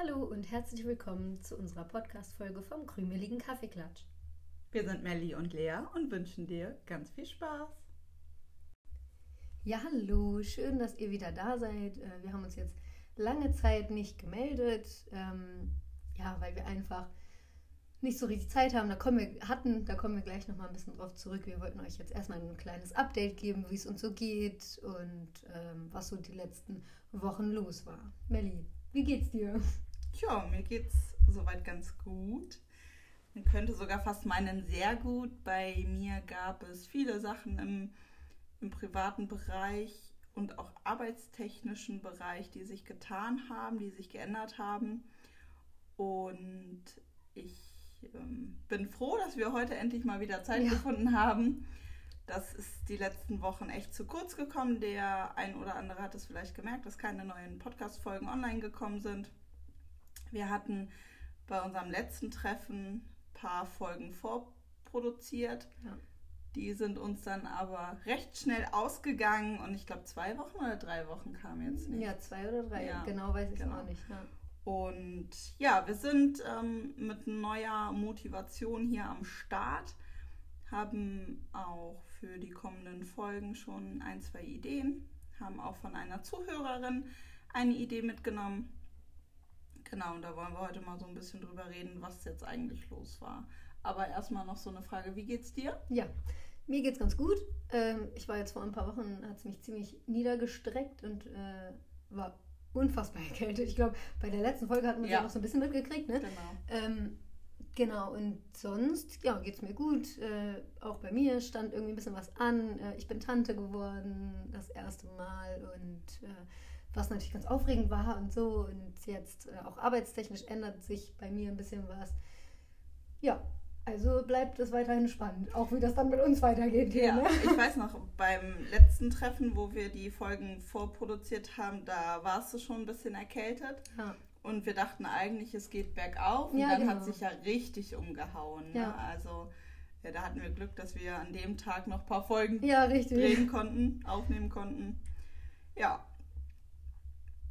Hallo und herzlich willkommen zu unserer Podcast-Folge vom krümeligen Kaffeeklatsch. Wir sind Melli und Lea und wünschen dir ganz viel Spaß. Ja, hallo, schön, dass ihr wieder da seid. Äh, wir haben uns jetzt lange Zeit nicht gemeldet, ähm, ja, weil wir einfach nicht so richtig Zeit haben. Da kommen wir, hatten, da kommen wir gleich nochmal ein bisschen drauf zurück. Wir wollten euch jetzt erstmal ein kleines Update geben, wie es uns so geht und ähm, was so die letzten Wochen los war. Melli, wie geht's dir? Tja, mir geht's soweit ganz gut. Man könnte sogar fast meinen sehr gut. Bei mir gab es viele Sachen im, im privaten Bereich und auch arbeitstechnischen Bereich, die sich getan haben, die sich geändert haben. Und ich ähm, bin froh, dass wir heute endlich mal wieder Zeit ja. gefunden haben. Das ist die letzten Wochen echt zu kurz gekommen. Der ein oder andere hat es vielleicht gemerkt, dass keine neuen Podcast-Folgen online gekommen sind. Wir hatten bei unserem letzten Treffen ein paar Folgen vorproduziert. Ja. Die sind uns dann aber recht schnell ausgegangen und ich glaube zwei Wochen oder drei Wochen kamen jetzt nicht. Ja, zwei oder drei, ja, genau weiß ich genau. auch nicht. Ja. Und ja, wir sind ähm, mit neuer Motivation hier am Start, haben auch für die kommenden Folgen schon ein, zwei Ideen, haben auch von einer Zuhörerin eine Idee mitgenommen. Genau, und da wollen wir heute mal so ein bisschen drüber reden, was jetzt eigentlich los war. Aber erstmal noch so eine Frage, wie geht's dir? Ja, mir geht's ganz gut. Ähm, ich war jetzt vor ein paar Wochen, hat es mich ziemlich niedergestreckt und äh, war unfassbar erkältet. Ich glaube, bei der letzten Folge hatten wir ja. ja noch so ein bisschen mitgekriegt, ne? Genau. Ähm, genau, und sonst, ja, geht's mir gut. Äh, auch bei mir stand irgendwie ein bisschen was an. Äh, ich bin Tante geworden, das erste Mal und äh, was natürlich ganz aufregend war und so. Und jetzt äh, auch arbeitstechnisch ändert sich bei mir ein bisschen was. Ja, also bleibt es weiterhin spannend, auch wie das dann mit uns weitergeht. Hier, ja, ne? ich weiß noch, beim letzten Treffen, wo wir die Folgen vorproduziert haben, da warst du schon ein bisschen erkältet. Ja. Und wir dachten eigentlich, es geht bergauf. Und ja, dann genau. hat sich ja richtig umgehauen. Ne? Also ja, da hatten wir Glück, dass wir an dem Tag noch ein paar Folgen ja, drehen konnten, aufnehmen konnten. Ja.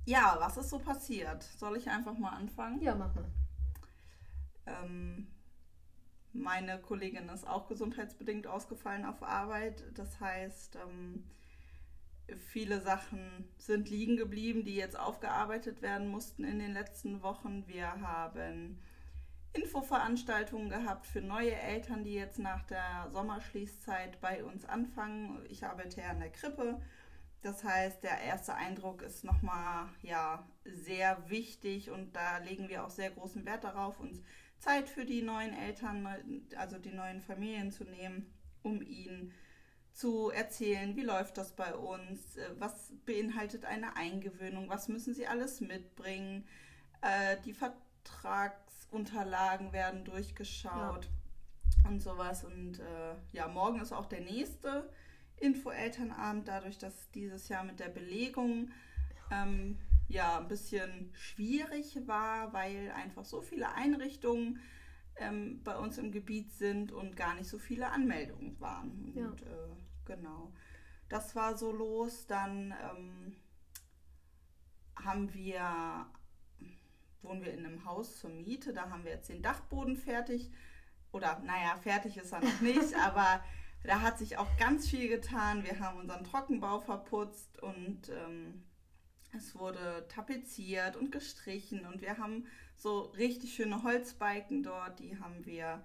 Ja, was ist so passiert? Soll ich einfach mal anfangen? Ja, mach mal. Ähm, meine Kollegin ist auch gesundheitsbedingt ausgefallen auf Arbeit. Das heißt, ähm, viele Sachen sind liegen geblieben, die jetzt aufgearbeitet werden mussten in den letzten Wochen. Wir haben Infoveranstaltungen gehabt für neue Eltern, die jetzt nach der Sommerschließzeit bei uns anfangen. Ich arbeite ja in der Krippe. Das heißt, der erste Eindruck ist nochmal ja, sehr wichtig und da legen wir auch sehr großen Wert darauf, uns Zeit für die neuen Eltern, also die neuen Familien zu nehmen, um ihnen zu erzählen, wie läuft das bei uns, äh, was beinhaltet eine Eingewöhnung, was müssen sie alles mitbringen. Äh, die Vertragsunterlagen werden durchgeschaut ja. und sowas. Und äh, ja, morgen ist auch der nächste Info-Elternabend, dadurch, dass dieses Jahr mit der Belegung ähm, ja ein bisschen schwierig war, weil einfach so viele Einrichtungen ähm, bei uns im Gebiet sind und gar nicht so viele Anmeldungen waren. Ja. Und äh, genau, das war so los. Dann ähm, haben wir, wohnen wir in einem Haus zur Miete, da haben wir jetzt den Dachboden fertig. Oder naja, fertig ist er noch nicht, aber da hat sich auch ganz viel getan. Wir haben unseren Trockenbau verputzt und ähm, es wurde tapeziert und gestrichen und wir haben so richtig schöne Holzbalken dort, die haben wir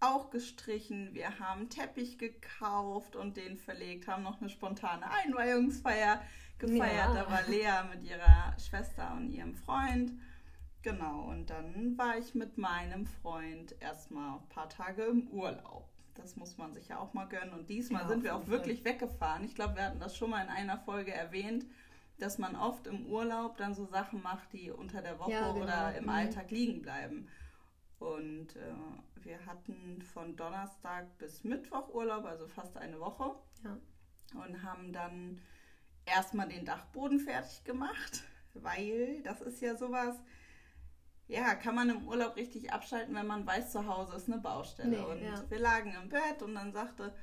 auch gestrichen. Wir haben Teppich gekauft und den verlegt, haben noch eine spontane Einweihungsfeier gefeiert. Ja. Da war Lea mit ihrer Schwester und ihrem Freund. Genau, und dann war ich mit meinem Freund erstmal ein paar Tage im Urlaub. Das muss man sich ja auch mal gönnen. Und diesmal ja, sind wir auch wirklich weggefahren. Ich glaube, wir hatten das schon mal in einer Folge erwähnt dass man oft im Urlaub dann so Sachen macht, die unter der Woche ja, genau. oder im mhm. Alltag liegen bleiben. Und äh, wir hatten von Donnerstag bis Mittwoch Urlaub, also fast eine Woche. Ja. Und haben dann erstmal den Dachboden fertig gemacht, weil das ist ja sowas, ja, kann man im Urlaub richtig abschalten, wenn man weiß, zu Hause ist eine Baustelle. Nee, und ja. wir lagen im Bett und dann sagte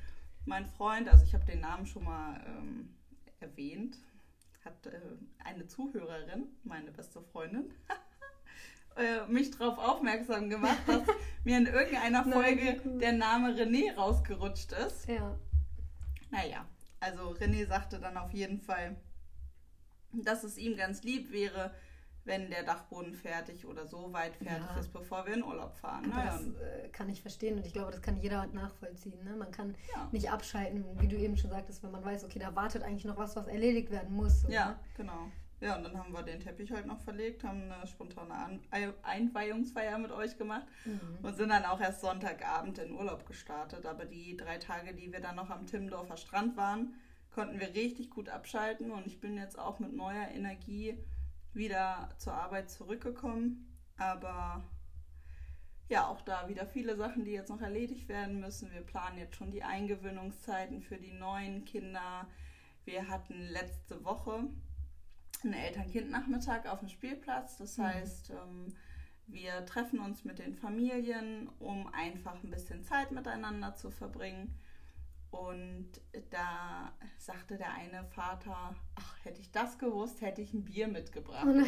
mein Freund, also ich habe den Namen schon mal ähm, erwähnt, hat äh, eine Zuhörerin, meine beste Freundin, äh, mich darauf aufmerksam gemacht, dass mir in irgendeiner Folge Nein, der Name René rausgerutscht ist. Ja. Naja, also René sagte dann auf jeden Fall, dass es ihm ganz lieb wäre, wenn der Dachboden fertig oder so weit fertig ja. ist, bevor wir in Urlaub fahren. Naja. Das äh, kann ich verstehen und ich glaube, das kann jeder nachvollziehen. Ne? Man kann ja. nicht abschalten, wie du eben schon sagtest, wenn man weiß, okay, da wartet eigentlich noch was, was erledigt werden muss. So, ja, ne? genau. Ja, und dann haben wir den Teppich halt noch verlegt, haben eine spontane An Einweihungsfeier mit euch gemacht mhm. und sind dann auch erst Sonntagabend in Urlaub gestartet. Aber die drei Tage, die wir dann noch am Timmendorfer Strand waren, konnten wir richtig gut abschalten und ich bin jetzt auch mit neuer Energie wieder zur Arbeit zurückgekommen. Aber ja, auch da wieder viele Sachen, die jetzt noch erledigt werden müssen. Wir planen jetzt schon die Eingewöhnungszeiten für die neuen Kinder. Wir hatten letzte Woche einen Eltern-Kind-Nachmittag auf dem Spielplatz. Das mhm. heißt, ähm, wir treffen uns mit den Familien, um einfach ein bisschen Zeit miteinander zu verbringen. Und da sagte der eine Vater, ach, hätte ich das gewusst, hätte ich ein Bier mitgebracht. Oh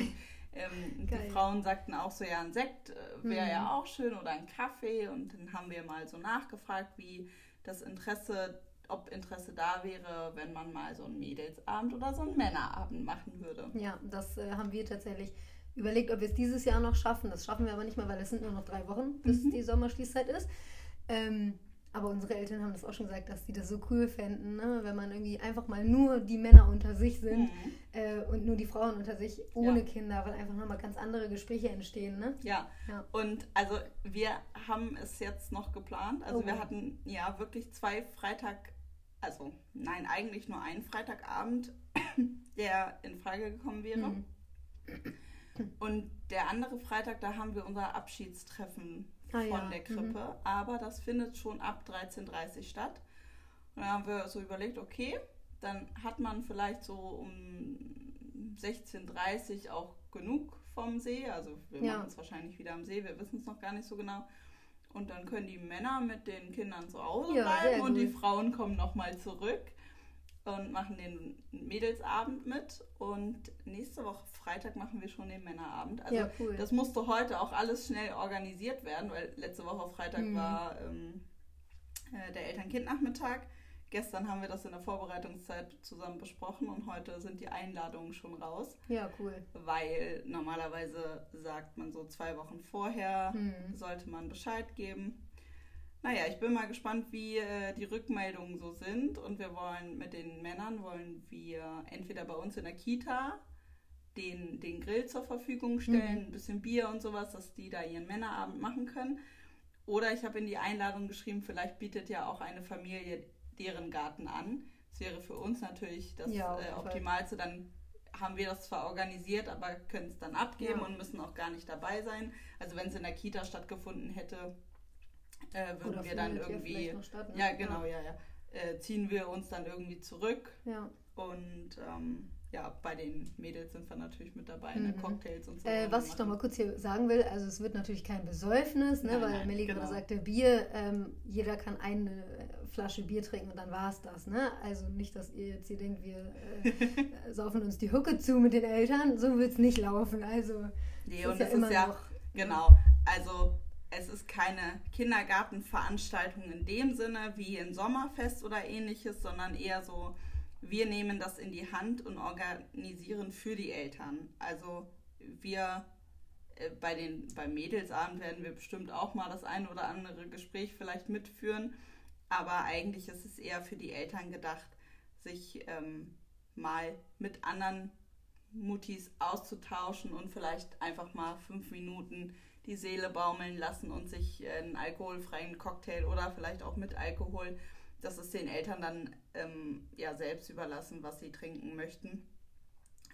ähm, die Frauen sagten auch so, ja, ein Sekt äh, wäre mhm. ja auch schön oder ein Kaffee. Und dann haben wir mal so nachgefragt, wie das Interesse ob Interesse da wäre, wenn man mal so einen Mädelsabend oder so einen Männerabend machen würde. Ja, das äh, haben wir tatsächlich überlegt, ob wir es dieses Jahr noch schaffen. Das schaffen wir aber nicht mehr, weil es sind nur noch drei Wochen, bis mhm. die Sommerschließzeit ist. Ähm, aber unsere Eltern haben das auch schon gesagt, dass sie das so cool fänden, ne? wenn man irgendwie einfach mal nur die Männer unter sich sind mhm. äh, und nur die Frauen unter sich ohne ja. Kinder, weil einfach nochmal ganz andere Gespräche entstehen. Ne? Ja. ja. und also wir haben es jetzt noch geplant. Also oh. wir hatten ja wirklich zwei Freitag also nein, eigentlich nur einen Freitagabend, der in Frage gekommen wäre. Mhm. Und der andere Freitag, da haben wir unser Abschiedstreffen ah, von ja. der Krippe. Mhm. Aber das findet schon ab 13.30 Uhr statt. Und da haben wir so überlegt, okay, dann hat man vielleicht so um 16.30 Uhr auch genug vom See. Also wir ja. machen es wahrscheinlich wieder am See, wir wissen es noch gar nicht so genau. Und dann können die Männer mit den Kindern zu Hause ja, bleiben und die Frauen kommen nochmal zurück und machen den Mädelsabend mit. Und nächste Woche Freitag machen wir schon den Männerabend. Also ja, cool. das musste heute auch alles schnell organisiert werden, weil letzte Woche Freitag mhm. war ähm, äh, der Eltern-Kind-Nachmittag. Gestern haben wir das in der Vorbereitungszeit zusammen besprochen und heute sind die Einladungen schon raus. Ja, cool. Weil normalerweise sagt man so zwei Wochen vorher, hm. sollte man Bescheid geben. Naja, ich bin mal gespannt, wie äh, die Rückmeldungen so sind. Und wir wollen mit den Männern, wollen wir entweder bei uns in der Kita den, den Grill zur Verfügung stellen, mhm. ein bisschen Bier und sowas, dass die da ihren Männerabend machen können. Oder ich habe in die Einladung geschrieben, vielleicht bietet ja auch eine Familie deren Garten an. Das wäre für uns natürlich das ja, äh, Optimalste. Dann haben wir das zwar organisiert, aber können es dann abgeben ja. und müssen auch gar nicht dabei sein. Also wenn es in der Kita stattgefunden hätte, äh, würden Oder wir dann irgendwie. Statt, ne? Ja, genau, ja, ja. ja. Äh, ziehen wir uns dann irgendwie zurück. Ja. Und ähm, ja, bei den Mädels sind wir natürlich mit dabei, ne? mhm. Cocktails und so. Äh, was ich noch mal kurz hier sagen will, also es wird natürlich kein Besäufnis, ne, nein, weil Melly genau. gerade sagte, Bier, ähm, jeder kann eine Flasche Bier trinken und dann war es das. Ne? Also nicht, dass ihr jetzt hier denkt, wir äh, saufen uns die Hucke zu mit den Eltern, so wird es nicht laufen. Also nee, und ist ja es ist ja, noch, genau, also es ist keine Kindergartenveranstaltung in dem Sinne wie ein Sommerfest oder ähnliches, sondern eher so wir nehmen das in die Hand und organisieren für die Eltern. Also wir äh, bei den beim Mädelsabend werden wir bestimmt auch mal das ein oder andere Gespräch vielleicht mitführen, aber eigentlich ist es eher für die Eltern gedacht, sich ähm, mal mit anderen Mutis auszutauschen und vielleicht einfach mal fünf Minuten die Seele baumeln lassen und sich einen alkoholfreien Cocktail oder vielleicht auch mit Alkohol das ist den Eltern dann ähm, ja selbst überlassen, was sie trinken möchten.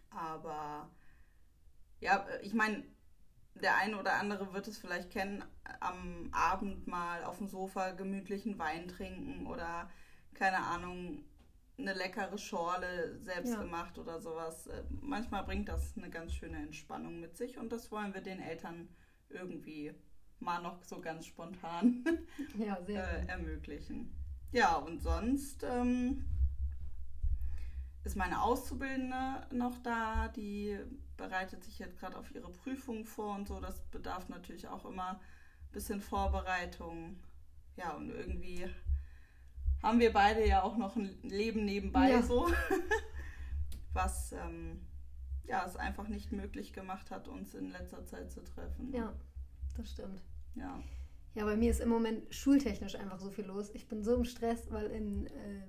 Aber ja, ich meine, der eine oder andere wird es vielleicht kennen, am Abend mal auf dem Sofa gemütlichen Wein trinken oder keine Ahnung, eine leckere Schorle selbst ja. gemacht oder sowas. Äh, manchmal bringt das eine ganz schöne Entspannung mit sich und das wollen wir den Eltern irgendwie mal noch so ganz spontan ja, äh, ermöglichen. Ja, und sonst ähm, ist meine Auszubildende noch da, die bereitet sich jetzt gerade auf ihre Prüfung vor und so. Das bedarf natürlich auch immer ein bisschen Vorbereitung. Ja, und irgendwie haben wir beide ja auch noch ein Leben nebenbei ja. so, was ähm, ja, es einfach nicht möglich gemacht hat, uns in letzter Zeit zu treffen. Ja, das stimmt. Ja. Ja, bei mir ist im Moment schultechnisch einfach so viel los. Ich bin so im Stress, weil in äh,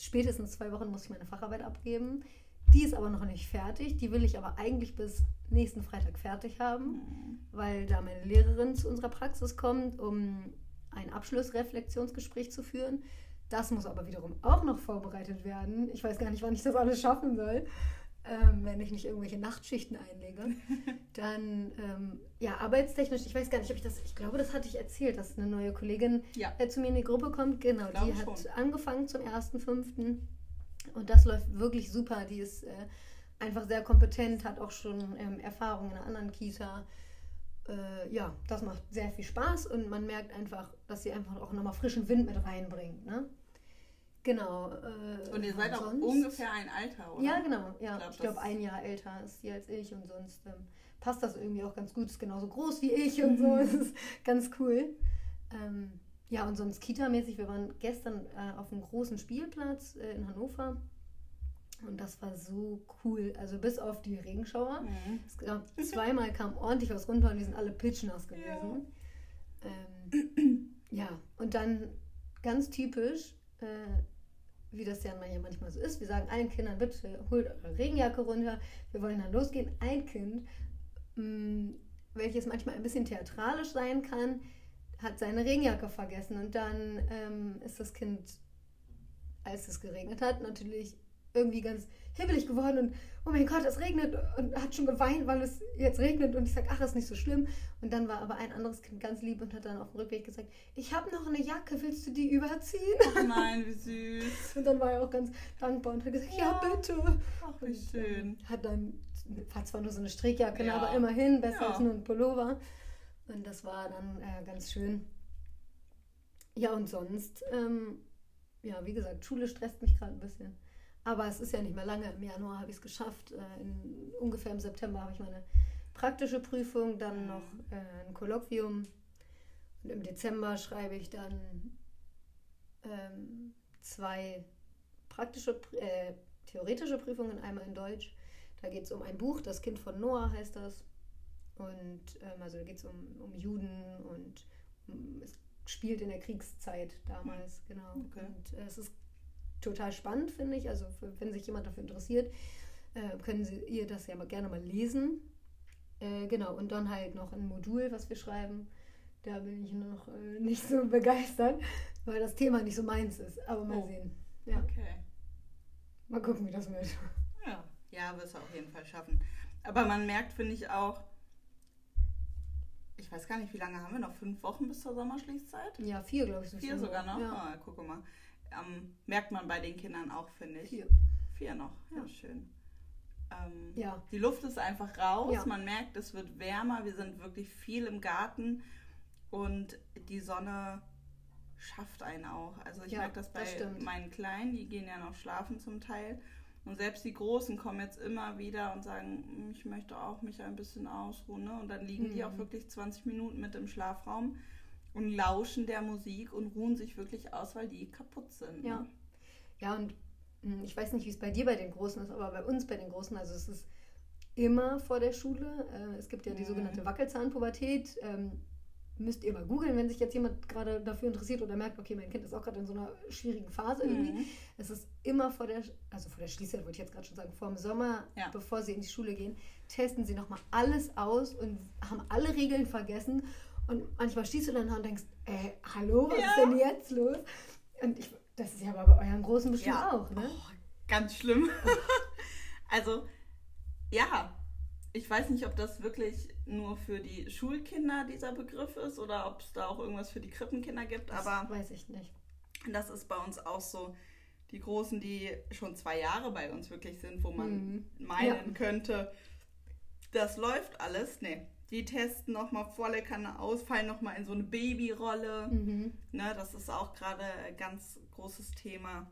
spätestens zwei Wochen muss ich meine Facharbeit abgeben. Die ist aber noch nicht fertig. Die will ich aber eigentlich bis nächsten Freitag fertig haben, mhm. weil da meine Lehrerin zu unserer Praxis kommt, um ein Abschlussreflexionsgespräch zu führen. Das muss aber wiederum auch noch vorbereitet werden. Ich weiß gar nicht, wann ich das alles schaffen soll ähm, wenn ich nicht irgendwelche Nachtschichten einlege. Dann, ähm, ja, arbeitstechnisch, ich weiß gar nicht, ob ich das, ich glaube, das hatte ich erzählt, dass eine neue Kollegin ja. äh, zu mir in die Gruppe kommt. Genau, die hat schon. angefangen zum 1.5. Und das läuft wirklich super. Die ist äh, einfach sehr kompetent, hat auch schon ähm, Erfahrung in einer anderen Kita. Äh, ja, das macht sehr viel Spaß und man merkt einfach, dass sie einfach auch nochmal frischen Wind mit reinbringt. Ne? Genau. Äh, und ihr seid auch ungefähr ein Alter, oder? Ja, genau. Ja. Ich glaube, glaub, ein Jahr älter ist sie als ich und sonst ähm, passt das irgendwie auch ganz gut. Ist genauso groß wie ich und so. Das ist ganz cool. Ähm, ja, und sonst Kita-mäßig. Wir waren gestern äh, auf einem großen Spielplatz äh, in Hannover. Und das war so cool. Also bis auf die Regenschauer. Mhm. Es gab, zweimal kam ordentlich was runter und die sind alle pitchnass gewesen. Ja, ähm, ja. und dann ganz typisch äh, wie das ja manchmal so ist. Wir sagen allen Kindern, bitte holt eure Regenjacke runter, wir wollen dann losgehen. Ein Kind, mh, mm, welches manchmal ein bisschen theatralisch sein kann, hat seine Regenjacke vergessen und dann ähm, ist das Kind, als es geregnet hat, natürlich irgendwie ganz hibbelig geworden und oh mein Gott, es regnet und hat schon geweint, weil es jetzt regnet und ich sage, ach, ist nicht so schlimm. Und dann war aber ein anderes Kind ganz lieb und hat dann auf dem Rückweg gesagt, ich habe noch eine Jacke, willst du die überziehen? Oh nein, wie süß. Und dann war er auch ganz dankbar und hat gesagt, ja, ja bitte. Ach, wie schön. Hat dann, war zwar nur so eine Strickjacke, ja. aber immerhin besser ja. als nur ein Pullover. Und das war dann äh, ganz schön. Ja, und sonst, ähm, ja, wie gesagt, Schule stresst mich gerade ein bisschen. Aber es ist ja nicht mehr lange. Im Januar habe ich es geschafft. Äh, in, ungefähr im September habe ich meine praktische Prüfung, dann noch äh, ein Kolloquium. Und im Dezember schreibe ich dann ähm, zwei praktische, äh, theoretische Prüfungen, einmal in Deutsch. Da geht es um ein Buch, das Kind von Noah heißt das. Und ähm, also da geht es um, um Juden und um, es spielt in der Kriegszeit damals, genau. Okay. Und äh, es ist total spannend, finde ich. Also wenn sich jemand dafür interessiert, äh, können Sie ihr das ja mal gerne mal lesen. Äh, genau, und dann halt noch ein Modul, was wir schreiben. Da bin ich noch äh, nicht so begeistert, weil das Thema nicht so meins ist. Aber mal oh. sehen. Ja. Okay. Mal gucken, wie das wird. Ja, ja, wirst du auf jeden Fall schaffen. Aber man merkt, finde ich auch, ich weiß gar nicht, wie lange haben wir noch? Fünf Wochen bis zur Sommerschließzeit? Ja, vier, glaube ich. Vier sogar noch? Ja. Ah, gucke mal ähm, merkt man bei den Kindern auch, finde ich. Vier. Vier noch, ja, schön. Ähm, ja. Die Luft ist einfach raus, ja. man merkt, es wird wärmer, wir sind wirklich viel im Garten und die Sonne schafft einen auch. Also ich ja, merke das bei das meinen Kleinen, die gehen ja noch schlafen zum Teil. Und selbst die Großen kommen jetzt immer wieder und sagen, hm, ich möchte auch mich ein bisschen ausruhen. Ne? Und dann liegen mhm. die auch mhm. wirklich 20 Minuten mit im Schlafraum und lauschen der Musik und ruhen sich wirklich aus, weil die kaputt sind. Ne? Ja. Ja, und hm, ich weiß nicht, wie es bei dir bei den Großen ist, aber bei uns bei den Großen, also es ist immer vor der Schule. Äh, es gibt ja die mhm. sogenannte Wackelzahnpubertät. Ähm, müsst ihr mal googeln, wenn sich jetzt jemand gerade dafür interessiert oder merkt, okay, mein Kind ist auch gerade in so einer schwierigen Phase irgendwie. Mhm. Es ist immer vor der, also vor der Schließzeit, wollte ich jetzt gerade schon sagen, vor dem Sommer, ja. bevor sie in die Schule gehen, testen sie nochmal alles aus und haben alle Regeln vergessen und manchmal stehst du dann da und denkst, äh, hallo, was ja. ist denn jetzt los? Und ich, das ist ja aber bei euren Großen bestimmt ja. auch, ne? Oh, ganz schlimm. also, ja, ich weiß nicht, ob das wirklich nur für die Schulkinder dieser Begriff ist oder ob es da auch irgendwas für die Krippenkinder gibt, das aber. weiß ich nicht. Das ist bei uns auch so. Die Großen, die schon zwei Jahre bei uns wirklich sind, wo man mhm. meinen ja. könnte, das läuft alles. Nee, die testen nochmal volle Kanne aus, fallen nochmal in so eine Babyrolle. Mhm. Ne, das ist auch gerade ein ganz großes Thema.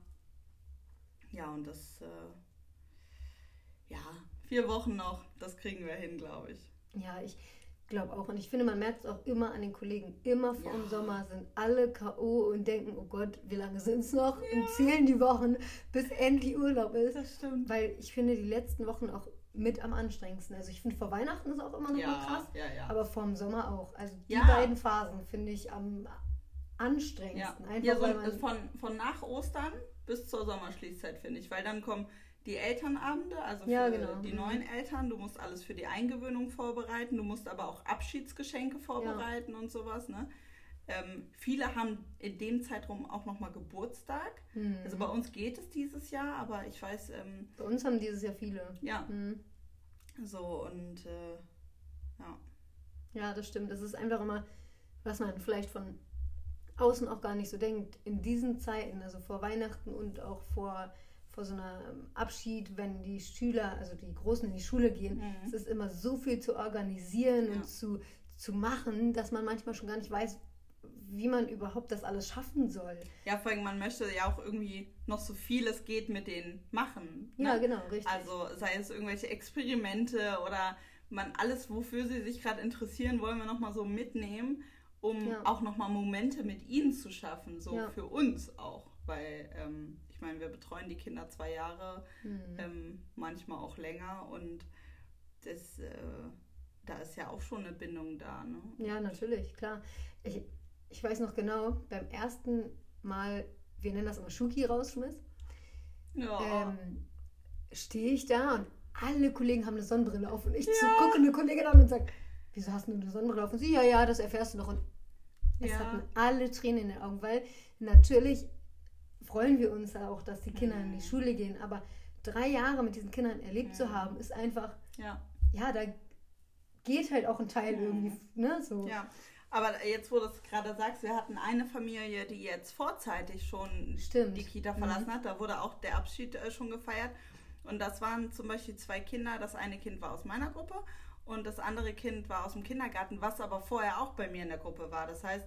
Ja, und das, äh, ja, Vier Wochen noch, das kriegen wir hin, glaube ich. Ja, ich glaube auch. Und ich finde, man merkt es auch immer an den Kollegen. Immer vor dem Sommer sind alle K.O. und denken, oh Gott, wie lange sind es noch? Ja. Und zählen die Wochen, bis endlich Urlaub ist. Das stimmt. Weil ich finde, die letzten Wochen auch mit am anstrengendsten. Also ich finde, vor Weihnachten ist auch immer noch ja, mal krass. Ja, ja. Aber vor dem Sommer auch. Also die beiden Phasen finde ich am anstrengendsten. Ja, ja so von, von nach Ostern bis zur Sommerschließzeit, finde ich. Weil dann kommen die Elternabende, also für ja, genau. die neuen Eltern. Du musst alles für die Eingewöhnung vorbereiten. Du musst aber auch Abschiedsgeschenke vorbereiten ja. und sowas. Ne? Ähm, viele haben in dem Zeitraum auch nochmal Geburtstag. Mhm. Also bei uns geht es dieses Jahr, aber ich weiß. Ähm, bei uns haben dieses Jahr viele. Ja. Mhm. So und äh, ja. Ja, das stimmt. Das ist einfach immer, was man vielleicht von außen auch gar nicht so denkt. In diesen Zeiten, also vor Weihnachten und auch vor vor so einem Abschied, wenn die Schüler, also die Großen in die Schule gehen, mhm. es ist immer so viel zu organisieren ja. und zu, zu machen, dass man manchmal schon gar nicht weiß, wie man überhaupt das alles schaffen soll. Ja, vor allem, man möchte ja auch irgendwie noch so viel es geht mit denen machen. Ne? Ja, genau, richtig. Also sei es irgendwelche Experimente oder man alles, wofür sie sich gerade interessieren, wollen wir nochmal so mitnehmen, um ja. auch nochmal Momente mit ihnen zu schaffen, so ja. für uns auch. Weil ähm, meine, wir betreuen die Kinder zwei Jahre, mhm. ähm, manchmal auch länger und das, äh, da ist ja auch schon eine Bindung da. Ne? Ja, natürlich, klar. Ich, ich weiß noch genau, beim ersten Mal, wir nennen das immer Schuki rausschmiss, ja. ähm, stehe ich da und alle Kollegen haben eine Sonnenbrille auf und ich ja. gucke eine Kollegin an und sage, wieso hast du eine Sonnenbrille auf? Und sie, ja, ja, das erfährst du noch. Und es ja. hatten alle Tränen in den Augen, weil natürlich freuen wir uns auch, dass die Kinder in die mhm. Schule gehen. Aber drei Jahre mit diesen Kindern erlebt zu haben, ist einfach, ja, ja da geht halt auch ein Teil irgendwie, ne, so. Ja. Aber jetzt, wo du es gerade sagst, wir hatten eine Familie, die jetzt vorzeitig schon Stimmt. die Kita verlassen mhm. hat. Da wurde auch der Abschied äh, schon gefeiert. Und das waren zum Beispiel zwei Kinder. Das eine Kind war aus meiner Gruppe und das andere Kind war aus dem Kindergarten, was aber vorher auch bei mir in der Gruppe war. Das heißt,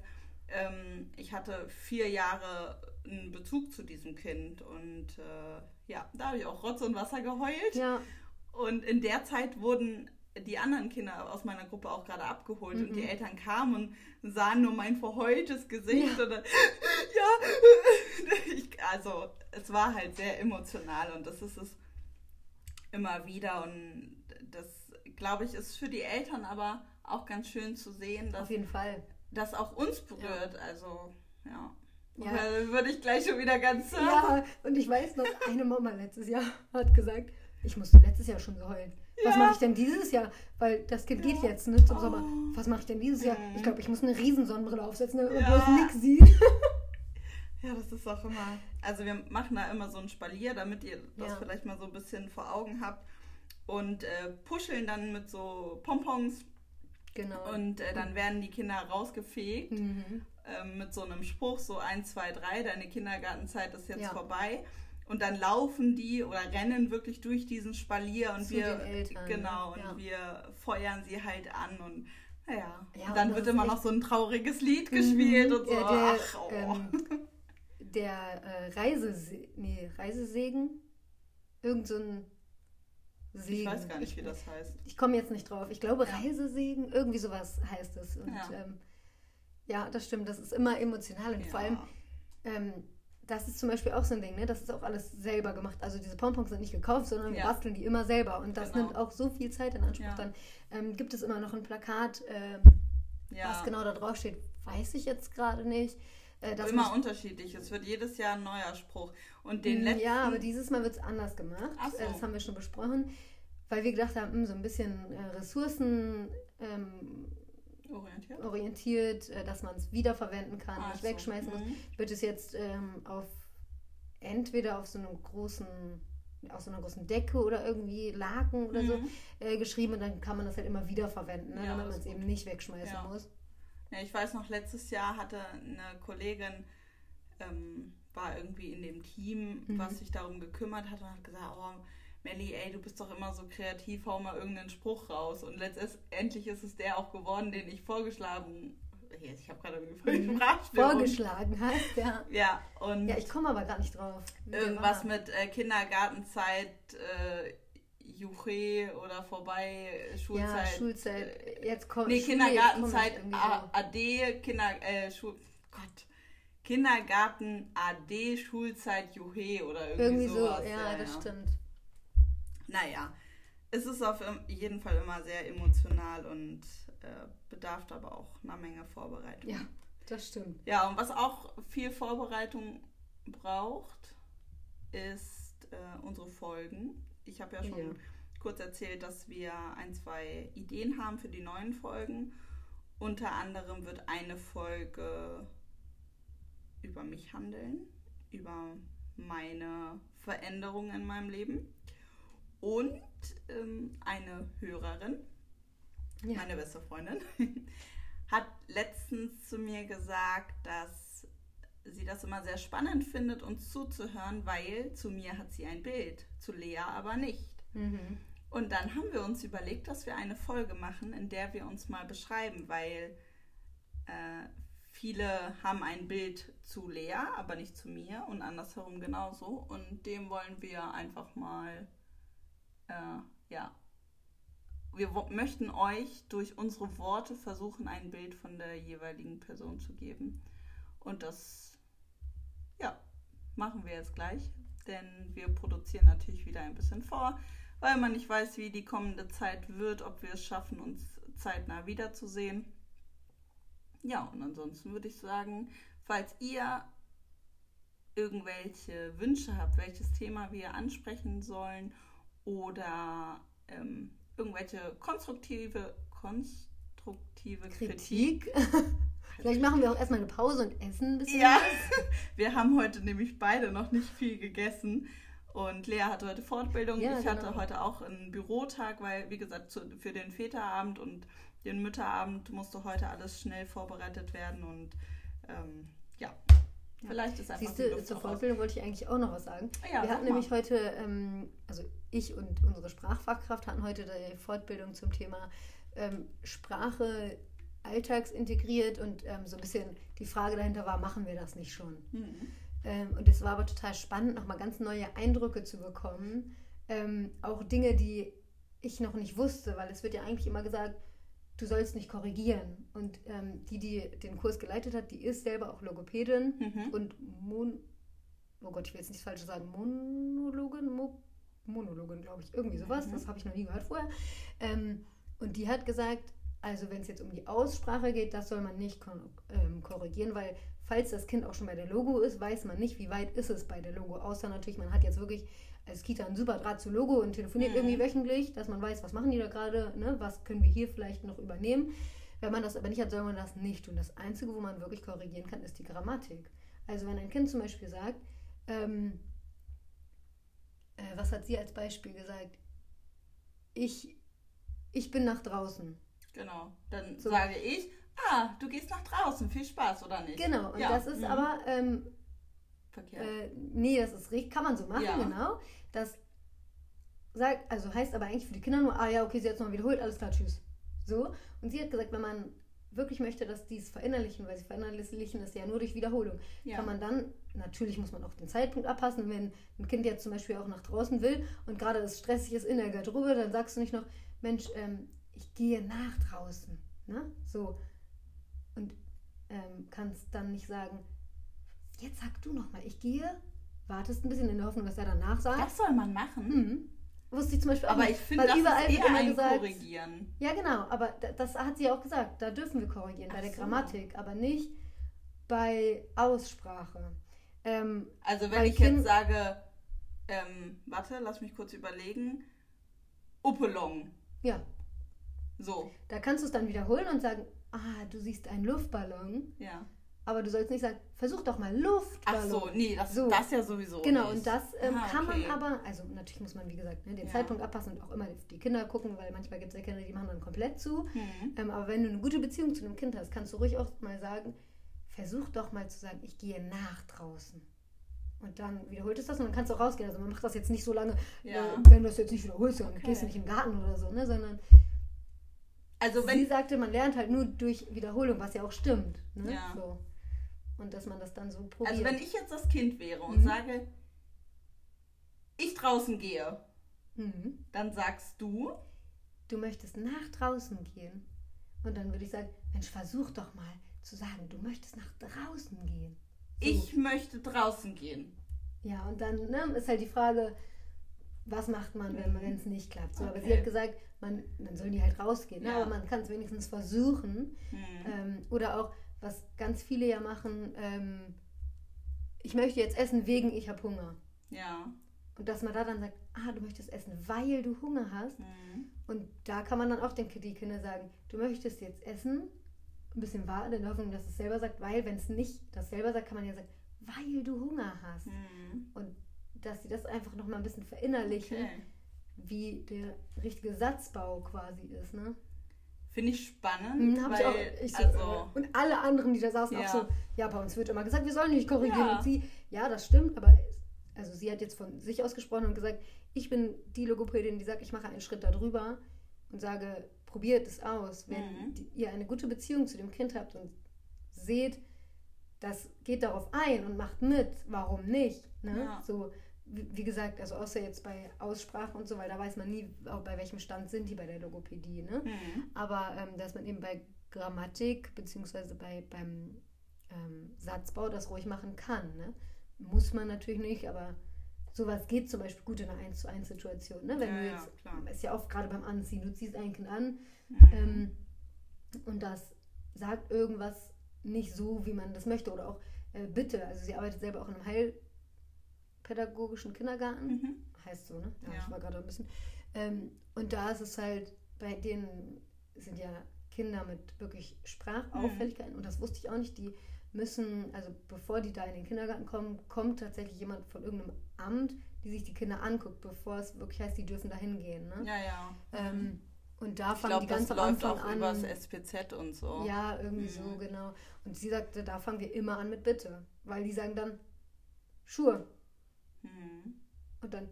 ähm, ich hatte vier Jahre einen Bezug zu diesem Kind. Und äh, ja, da habe ich auch Rotz und Wasser geheult. Ja. Und in der Zeit wurden die anderen Kinder aus meiner Gruppe auch gerade abgeholt mhm. und die mhm. Eltern kamen und sahen nur mein verheultes Gesicht. Ja, und dann, ja. Ich, also es war halt sehr emotional und das ist es immer wieder. Und das, glaube ich, ist für die Eltern aber auch ganz schön zu sehen, dass Auf jeden Fall. das auch uns berührt. Ja. Also, ja. Ja. Dann würde ich gleich schon wieder ganz. Ja, und ich weiß noch, eine Mama letztes Jahr hat gesagt, ich musste letztes Jahr schon geheulen. Ja. Was mache ich denn dieses Jahr? Weil das Kind ja. geht jetzt ne, zum oh. Sommer. Was mache ich denn dieses Jahr? Ich glaube, ich muss eine Riesensonnenbrille aufsetzen, damit man bloß nichts sieht. Ja, das ist auch immer. Also wir machen da immer so ein Spalier, damit ihr das ja. vielleicht mal so ein bisschen vor Augen habt. Und äh, puscheln dann mit so Pompons. Genau. Und äh, dann werden die Kinder rausgefegt. Mhm ähm, mit so einem Spruch, so 1, 2, 3, deine Kindergartenzeit ist jetzt ja. vorbei. Und dann laufen die oder rennen wirklich durch diesen Spalier und Zu wir Eltern, genau ja. und wir feuern sie halt an und naja. Ja, und dann und wird immer noch so ein trauriges Lied mhm. gespielt und so. Der, Ach, oh. ähm, der äh, Reisese nee, Reisesegen, irgend so ein Segen. Ich weiß gar nicht, wie das heißt. Ich komme jetzt nicht drauf. Ich glaube Reisesegen, irgendwie sowas heißt es. Und ähm, ja, das stimmt. Das ist immer emotional. Und ja. vor allem, ähm, das ist zum Beispiel auch so ein Ding, ne? Das ist auch alles selber gemacht. Also diese Pompons sind nicht gekauft, sondern wir basteln die immer selber. Und das genau. nimmt auch so viel Zeit in Anspruch. Ja. Dann ähm, gibt es immer noch ein Plakat, äh, was genau da drauf steht, weiß ich jetzt gerade nicht. Äh, immer unterschiedlich. Es wird jedes Jahr ein neuer Spruch. Und den letzten... Ja, aber dieses Mal wird es anders gemacht. So. Äh, das haben wir schon besprochen. Weil wir gedacht haben, mh, hm, so ein bisschen äh, Ressourcen... Ähm, orientiert, orientiert äh, dass man es wiederverwenden kann, ah, nicht wegschmeißen muss, mhm. wird es jetzt ähm, auf entweder auf so einem großen auf so einer großen Decke oder irgendwie Laken oder mhm. so äh, geschrieben und dann kann man das halt immer wieder verwenden, ne, ja, damit man es eben nicht wegschmeißen ja. muss. Ja, ich weiß noch, letztes Jahr hatte eine Kollegin, ähm, war irgendwie in dem Team, mhm. was sich darum gekümmert hat und hat gesagt, oh, Melli, ey, du bist doch immer so kreativ, hau mal irgendeinen Spruch raus. Und letztendlich ist es der auch geworden, den ich vorgeschlagen ich habe gerade mhm. Vorgeschlagen hast, ja. Ja, und. Ja, ich komme aber gar nicht drauf. Irgendwas mit äh, Kindergartenzeit, äh, Juche oder vorbei Schulzeit. Ja, Schulzeit. Jetzt kommt Nee, Kindergartenzeit AD, Kinder, äh, Schul, Gott. Kindergarten AD, Schulzeit Juhe oder irgendwie, irgendwie sowas. so. Ja, ja das ja. stimmt. Naja, es ist auf jeden Fall immer sehr emotional und äh, bedarf aber auch einer Menge Vorbereitung. Ja, das stimmt. Ja, und was auch viel Vorbereitung braucht, ist äh, unsere Folgen. Ich habe ja schon ja. kurz erzählt, dass wir ein, zwei Ideen haben für die neuen Folgen. Unter anderem wird eine Folge über mich handeln, über meine Veränderungen in meinem Leben. Und ähm, eine Hörerin, ja. meine beste Freundin, hat letztens zu mir gesagt, dass sie das immer sehr spannend findet, uns zuzuhören, weil zu mir hat sie ein Bild, zu Lea aber nicht. Mhm. Und dann haben wir uns überlegt, dass wir eine Folge machen, in der wir uns mal beschreiben, weil äh, viele haben ein Bild zu Lea, aber nicht zu mir und andersherum genauso. Und dem wollen wir einfach mal, äh, ja, wir möchten euch durch unsere Worte versuchen, ein Bild von der jeweiligen Person zu geben. Und das, ja, machen wir jetzt gleich, denn wir produzieren natürlich wieder ein bisschen vor, weil man nicht weiß, wie die kommende Zeit wird, ob wir es schaffen, uns zeitnah wiederzusehen. Ja, und ansonsten würde ich sagen, falls ihr irgendwelche Wünsche habt, welches Thema wir ansprechen sollen oder ähm, irgendwelche konstruktive, konstruktive Kritik. Kritik. Vielleicht machen wir auch erstmal eine Pause und essen ein bisschen. Ja, wir haben heute nämlich beide noch nicht viel gegessen. Und Lea hatte heute Fortbildung. Ja, ich genau. hatte heute auch einen Bürotag, weil, wie gesagt, für den Väterabend und den Mütterabend musste heute alles schnell vorbereitet werden und ähm, ja. Vielleicht ist einfach Siehste, zur Fortbildung wollte ich eigentlich auch noch was sagen. Ah ja, wir hatten nämlich heute, ähm, also ich und unsere Sprachfachkraft hatten heute die Fortbildung zum Thema ähm, Sprache alltagsintegriert und ähm, so ein bisschen die Frage dahinter war, machen wir das nicht schon? Mhm. Ähm, und es war aber total spannend, nochmal ganz neue Eindrücke zu bekommen. Ähm, auch Dinge, die ich noch nicht wusste, weil es wird ja eigentlich immer gesagt, du sollst nicht korrigieren. Und ähm, die, die den Kurs geleitet hat, die ist selber auch Logopädin mhm. und Mon oh Gott, ich will jetzt nichts Falsches sagen, Monologin, Mo Monologin, glaube ich, irgendwie sowas, mhm. das habe ich noch nie gehört vorher. Ähm, und die hat gesagt, also wenn es jetzt um die Aussprache geht, das soll man nicht ähm, korrigieren, weil falls das Kind auch schon bei der Logo ist, weiß man nicht, wie weit ist es bei der Logo. Außer natürlich, man hat jetzt wirklich als Kita ein super Draht zu Logo und telefoniert mhm. irgendwie wöchentlich, dass man weiß, was machen die da gerade, ne? was können wir hier vielleicht noch übernehmen. Wenn man das aber nicht hat, soll man das nicht tun. Das Einzige, wo man wirklich korrigieren kann, ist die Grammatik. Also wenn ein Kind zum Beispiel sagt, ähm, äh, was hat sie als Beispiel gesagt? Ich, ich bin nach draußen. Genau, dann so. sage ich, ah, du gehst nach draußen, viel Spaß, oder nicht? Genau, und ja. das ist mhm. aber ähm, verkehrt. Äh, nee, das ist richtig, kann man so machen, ja. genau. Das sagt, also heißt aber eigentlich für die Kinder nur, ah ja, okay, sie hat es noch wiederholt, alles klar, tschüss. So. Und sie hat gesagt, wenn man wirklich möchte, dass die es verinnerlichen, weil sie verinnerlichen es ja nur durch Wiederholung, ja. kann man dann, natürlich muss man auch den Zeitpunkt abpassen, wenn ein Kind jetzt zum Beispiel auch nach draußen will und gerade das stressig ist in der Garderobe, dann sagst du nicht noch, Mensch, ähm, ich gehe nach draußen. Ne? So. Und ähm, kannst dann nicht sagen, jetzt sag du nochmal, ich gehe, wartest ein bisschen in der Hoffnung, dass er danach sagt. Das soll man machen. Mhm. Wusste ich zum Beispiel aber auch. Aber ich finde, das überall ist eher immer gesagt, korrigieren. Ja, genau, aber das hat sie auch gesagt. Da dürfen wir korrigieren, Ach bei der so. Grammatik, aber nicht bei Aussprache. Ähm, also wenn ich jetzt sage, ähm, warte, lass mich kurz überlegen, Uppelong. Ja. So. Da kannst du es dann wiederholen und sagen, ah, du siehst einen Luftballon. Ja. Aber du sollst nicht sagen, versuch doch mal Luftballon. Ach so, nee, das, so. das ja sowieso. Genau, nicht. und das ähm, ah, kann okay. man aber, also natürlich muss man, wie gesagt, ne, den ja. Zeitpunkt abpassen und auch immer die Kinder gucken, weil manchmal gibt es ja Kinder, die machen dann komplett zu. Mhm. Ähm, aber wenn du eine gute Beziehung zu einem Kind hast, kannst du ruhig auch mal sagen, versuch doch mal zu sagen, ich gehe nach draußen. Und dann wiederholt es das und dann kannst du auch rausgehen. Also man macht das jetzt nicht so lange, ja. äh, wenn du das jetzt nicht wiederholst, dann okay. gehst du nicht im Garten oder so, ne? sondern also wenn sie sagte, man lernt halt nur durch Wiederholung, was ja auch stimmt. Ne? Ja. So. Und dass man das dann so probiert. Also wenn ich jetzt das Kind wäre und mhm. sage, ich draußen gehe, Mhm. Dann sagst du, du möchtest nach draußen gehen. Und dann würde ich sagen, Mensch, versuch doch mal zu sagen, du möchtest nach draußen gehen. So. Ich möchte draußen gehen. Ja, und dann ne, ist halt die Frage, was macht man, wenn mhm. es nicht klappt. So, okay. Aber sie hat gesagt, man, dann sollen die halt rausgehen. Ne? Ja. Ne? Aber man kann es wenigstens versuchen. Mhm. Ähm, oder auch, was ganz viele ja machen, ähm, ich möchte jetzt essen wegen ich habe Hunger. Ja. Und dass man da dann sagt, ah, du möchtest essen, weil du Hunger hast. Mhm. Und da kann man dann auch den, die Kinder sagen, du möchtest jetzt essen, ein bisschen warten in der Hoffnung, dass es selber sagt, weil wenn es nicht das selber sagt, kann man ja sagen, weil du Hunger hast. Mhm. Und dass sie das einfach noch mal ein bisschen verinnerlichen, okay. wie der richtige Satzbau quasi ist, ne? Finde ich spannend. Mhm, weil, ich auch, ich so, also, und alle anderen, die da saßen, ja. auch so, ja, bei uns wird immer gesagt, wir sollen nicht korrigieren. Ja. Und sie, ja, das stimmt, aber also sie hat jetzt von sich ausgesprochen und gesagt, ich bin die Logopädin, die sagt, ich mache einen Schritt darüber und sage, probiert es aus. Wenn mhm. ihr eine gute Beziehung zu dem Kind habt und seht, das geht darauf ein und macht mit, warum nicht? Ne? Ja. So, wie, gesagt, also außer jetzt bei Aussprache und so, weil da weiß man nie, bei welchem Stand sind die bei der Logopädie. Ne? Mhm. Aber ähm, dass man eben bei Grammatik beziehungsweise bei, beim ähm, Satzbau das ruhig machen kann. Ne? Muss man natürlich nicht, aber sowas geht zum Beispiel gut in einer 1 zu 1 Situation. Ne? Wenn ja, du jetzt, ja, ist ja oft gerade beim Anziehen, du ziehst ein Kind an mhm. ähm, und das sagt irgendwas nicht so, wie man das möchte oder auch äh, bitte. Also sie arbeitet selber auch in einem heilpädagogischen Kindergarten. Mhm. Heißt so, ne? Ja, ja. ich war gerade ein bisschen. Ähm, und da ist es halt, bei denen sind ja Kinder mit wirklich Sprachauffälligkeiten mhm. und das wusste ich auch nicht, die müssen, also bevor die da in den Kindergarten kommen, kommt tatsächlich jemand von irgendeinem Amt, die sich die Kinder anguckt, bevor es wirklich heißt, die dürfen da hingehen. Ne? Ja, ja. Ähm, und da fangen die ganz am Anfang an. Übers SPZ und so. Ja, irgendwie mhm. so, genau. Und sie sagte, da fangen wir immer an mit Bitte. Weil die sagen dann, Schuhe. Mhm. Und dann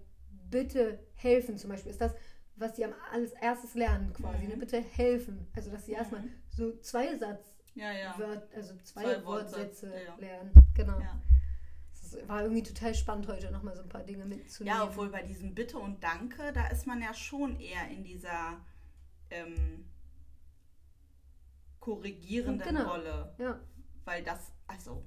bitte helfen zum Beispiel. Ist das, was die am als erstes lernen quasi. Ne? Mhm. Ne? Bitte helfen. Also dass sie erstmal mhm. so zwei Satz ja, ja. Wört, also zwei, zwei Wortsätze ja, lernen. Genau. Das war irgendwie total spannend heute nochmal so ein paar Dinge mitzunehmen. Ja, obwohl bei diesem Bitte und Danke, da ist man ja schon eher in dieser ähm, korrigierenden genau. Rolle. Ja. Weil das, also,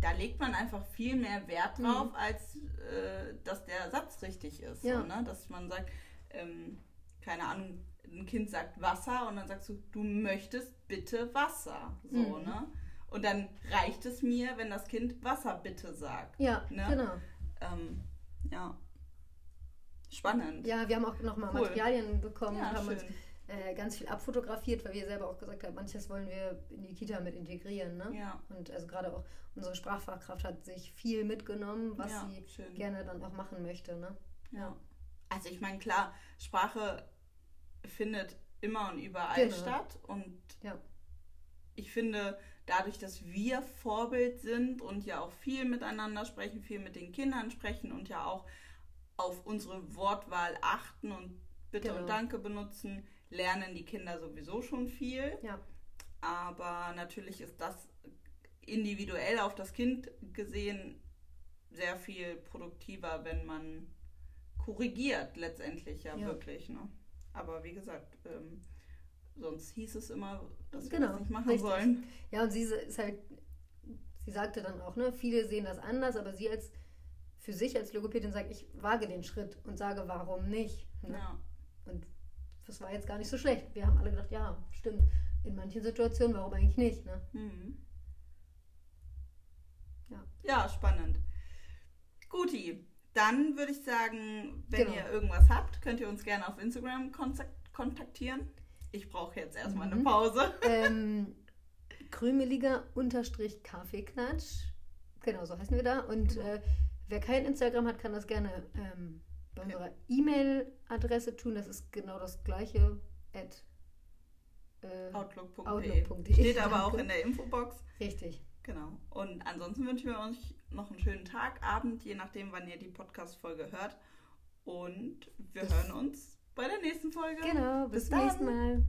da legt man einfach viel mehr Wert mhm. drauf, mhm. als äh, dass der Satz richtig ist. Ja. So, ne? Dass man sagt, ähm, keine Ahnung, ein Kind sagt Wasser und dann sagst du, du möchtest bitte Wasser. So, mhm. ne? Und dann reicht es mir, wenn das Kind Wasser bitte sagt. Ja, ne? genau. Ähm, ja. Spannend. Ja, wir haben auch nochmal cool. Materialien bekommen ja, und haben schön. uns äh, ganz viel abfotografiert, weil wir selber auch gesagt haben, manches wollen wir in die Kita mit integrieren. Ne? Ja. Und also gerade auch unsere Sprachfachkraft hat sich viel mitgenommen, was ja, sie schön. gerne dann auch machen möchte. Ne? Ja. Also ich meine, klar, Sprache findet immer und überall genau. statt. Und ja. ich finde, dadurch, dass wir Vorbild sind und ja auch viel miteinander sprechen, viel mit den Kindern sprechen und ja auch auf unsere Wortwahl achten und Bitte genau. und Danke benutzen, lernen die Kinder sowieso schon viel. Ja. Aber natürlich ist das individuell auf das Kind gesehen sehr viel produktiver, wenn man korrigiert letztendlich ja, ja. wirklich. Ne? Aber wie gesagt, ähm, sonst hieß es immer, dass wir genau, das nicht machen richtig. sollen. Ja, und sie ist halt, sie sagte dann auch, ne, viele sehen das anders, aber sie als für sich als Logopädin sagt, ich wage den Schritt und sage, warum nicht? Ne? Ja. Und das war jetzt gar nicht so schlecht. Wir haben alle gedacht, ja, stimmt. In manchen Situationen, warum eigentlich nicht? Ne? Mhm. Ja. ja, spannend. Guti, dann würde ich sagen, wenn genau. ihr irgendwas habt, könnt ihr uns gerne auf Instagram kontaktieren. Ich brauche jetzt erstmal mhm. eine Pause. Ähm, Krümeliger unterstrich Kaffeeknatsch. Genau, so heißen wir da. Und genau. äh, wer kein Instagram hat, kann das gerne ähm, bei okay. unserer E-Mail-Adresse tun. Das ist genau das gleiche. At, äh, Outlook.de. Outlook Steht aber auch in der Infobox. Richtig. Genau. Und ansonsten wünschen wir euch noch einen schönen Tag, Abend, je nachdem, wann ihr die Podcast-Folge hört. Und wir hören uns bei der nächsten Folge. Genau, bis, bis zum nächsten Mal.